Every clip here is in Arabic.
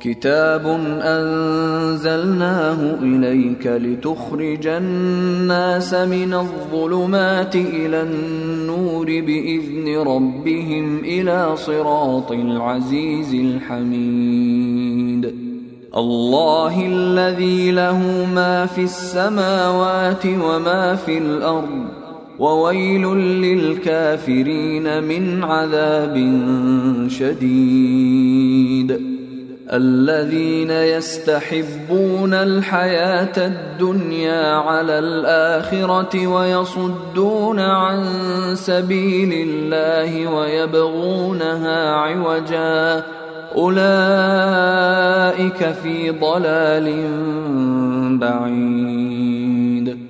كتاب أنزلناه إليك لتخرج الناس من الظلمات إلى النور بإذن ربهم إلى صراط العزيز الحميد. الله الذي له ما في السماوات وما في الأرض وويل للكافرين من عذاب شديد. الذين يستحبون الحياة الدنيا على الآخرة ويصدون عن سبيل الله ويبغونها عوجا. أولئك في ضلال بعيد.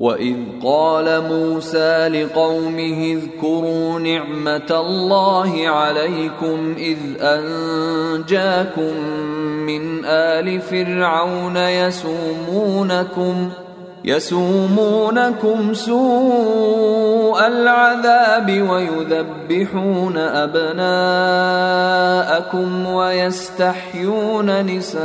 واذ قال موسى لقومه اذكروا نعمه الله عليكم اذ انجاكم من ال فرعون يسومونكم يسومونكم سوء العذاب ويذبحون ابناءكم ويستحيون نساءكم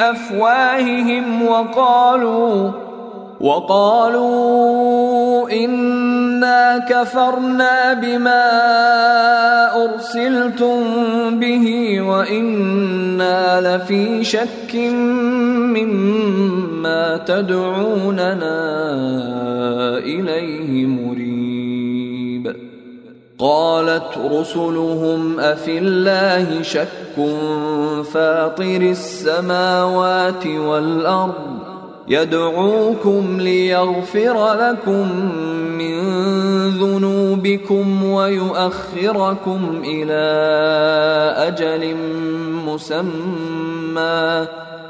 بافواههم وقالوا وقالوا إنا كفرنا بما أرسلتم به وإنا لفي شك مما تدعوننا إليه مريب. قالت رسلهم أفي الله شك فاطر السماوات والأرض يدعوكم ليغفر لكم من ذنوبكم ويؤخركم إلى أجل مسمى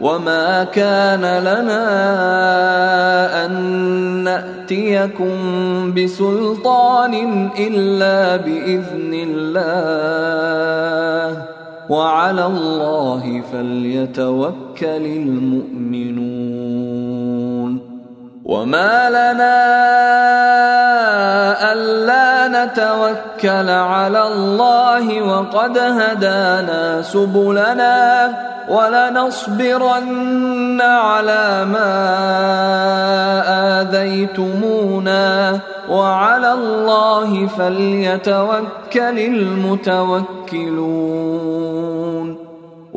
وما كان لنا ان ناتيكم بسلطان الا باذن الله وعلى الله فليتوكل المؤمنون وما لنا الا نتوكل على الله وقد هدانا سبلنا ولنصبرن على ما آذيتمونا وعلى الله فليتوكل المتوكلون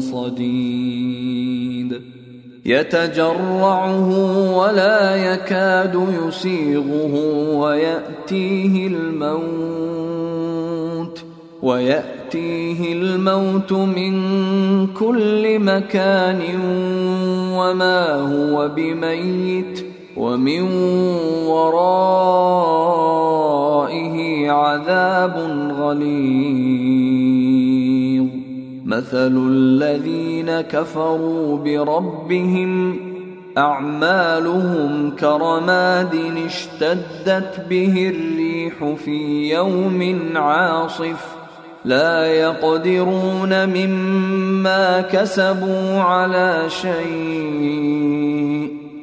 صديد يتجرعه ولا يكاد يسيغه وياتيه الموت وياتيه الموت من كل مكان وما هو بميت ومن ورائه عذاب غليظ. مثل الذين كفروا بربهم أعمالهم كرماد اشتدت به الريح في يوم عاصف. لا يقدرون مما كسبوا على شيء.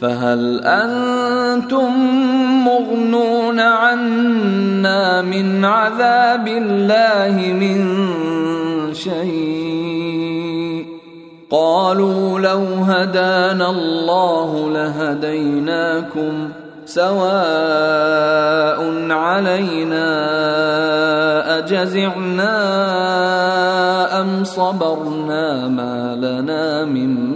فهل أنتم مغنون عنا من عذاب الله من شيء؟ قالوا لو هدانا الله لهديناكم سواء علينا أجزعنا أم صبرنا ما لنا من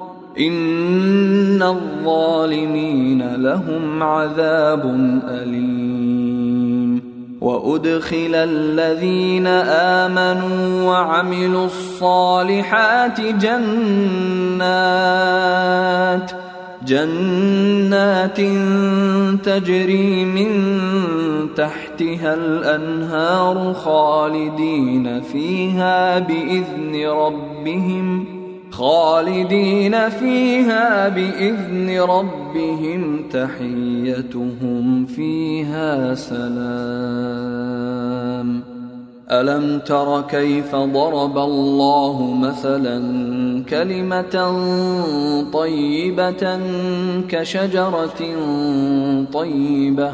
إن الظالمين لهم عذاب أليم وأدخل الذين آمنوا وعملوا الصالحات جنات جنات تجري من تحتها الأنهار خالدين فيها بإذن ربهم خالدين فيها بإذن ربهم تحيتهم فيها سلام. ألم تر كيف ضرب الله مثلا كلمة طيبة كشجرة طيبة؟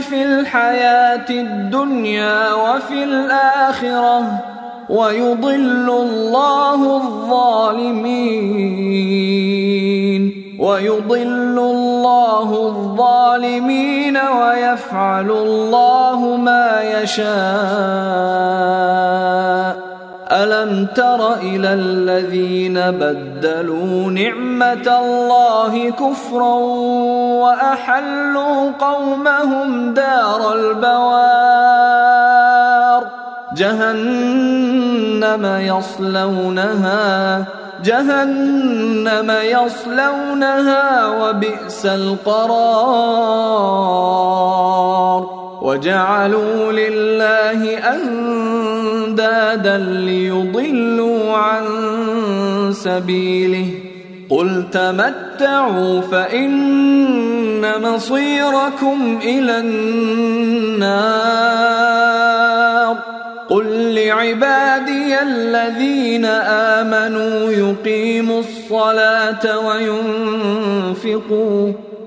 في الحياة الدنيا وفي الآخرة ويضل الله الظالمين ويضل الله الظالمين ويفعل الله ما يشاء ألم تر إلى الذين بدلوا نعمة الله كفرا وأحلوا قومهم دار البوار؟ جهنم يصلونها جهنم يصلونها وبئس القرار. وجعلوا لله أندادا ليضلوا عن سبيله. قل تمتعوا فإن مصيركم إلى النار. قل لعبادي الذين آمنوا يقيموا الصلاة وينفقوا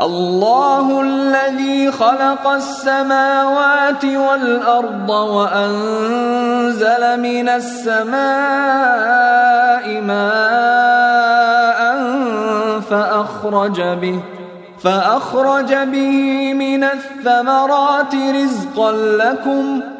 الله الذي خلق السماوات والأرض وأنزل من السماء ماء فأخرج به فأخرج به من الثمرات رزقا لكم ۖ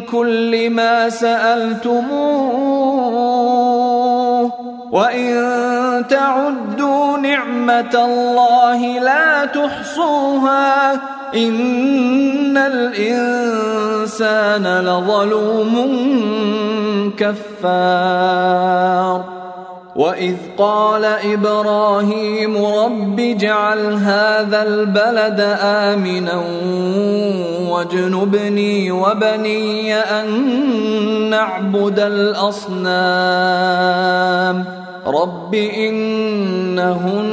كل ما سألتموه. وإن تعدوا نعمة الله لا تحصوها. إن الإنسان لظلوم كفار. وإذ قال إبراهيم رب اجعل هذا البلد آمنا. واجنبني وبني أن نعبد الأصنام. رب إنهن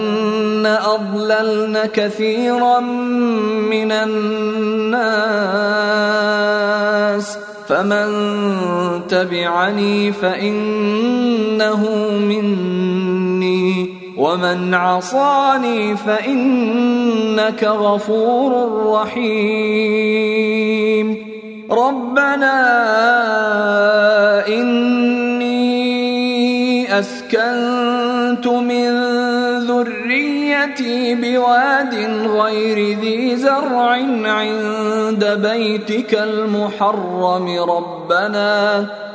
أضللن كثيرا من الناس. فمن تبعني فإنه مني. ومن عصاني فانك غفور رحيم. ربنا اني اسكنت من ذريتي بواد غير ذي زرع عند بيتك المحرم. ربنا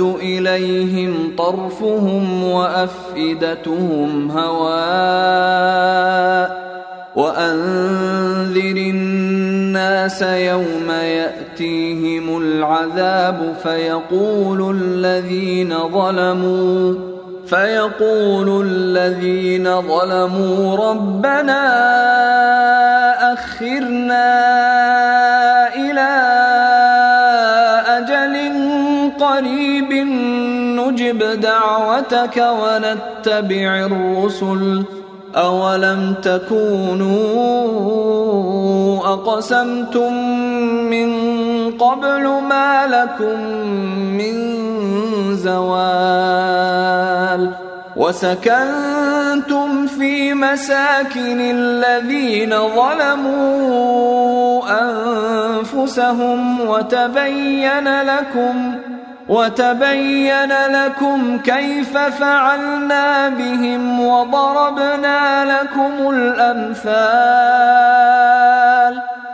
إليهم طرفهم وأفئدتهم هواء وأنذر الناس يوم يأتيهم العذاب فيقول الذين ظلموا فيقول الذين ظلموا ربنا أخرنا إلى قريب نجب دعوتك ونتبع الرسل أولم تكونوا أقسمتم من قبل ما لكم من زوال وسكنتم في مساكن الذين ظلموا انفسهم وتبين لكم وتبين لكم كيف فعلنا بهم وضربنا لكم الأمثال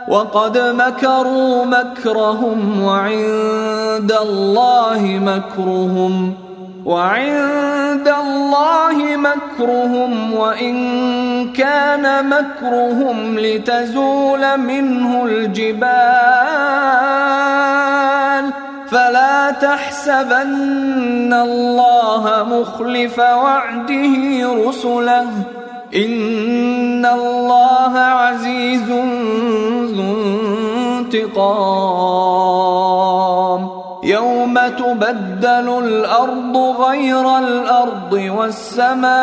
وقد مكروا مكرهم وعند الله مكرهم وعند الله مكرهم وإن كان مكرهم لتزول منه الجبال فلا تحسبن الله مخلف وعده رسله. إن الله عزيز ذو انتقام. يوم تبدل الأرض غير الأرض والسماوات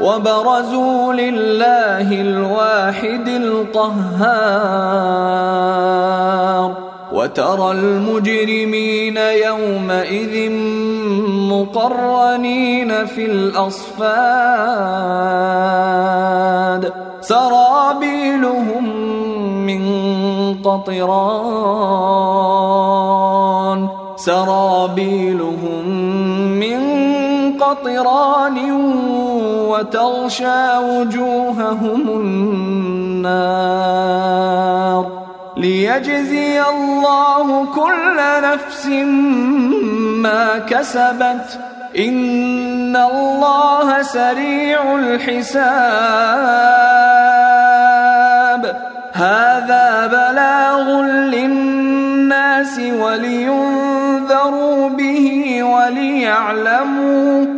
وبرزوا لله الواحد القهار. وترى المجرمين يومئذ مقرنين في الأصفاد. سرابيلهم من قطران. سرابيلهم من قطران وتغشى وجوههم النار ليجزي الله كل نفس ما كسبت. إن الله سريع الحساب. هذا بلاغ للناس ولينذروا به وليعلموا.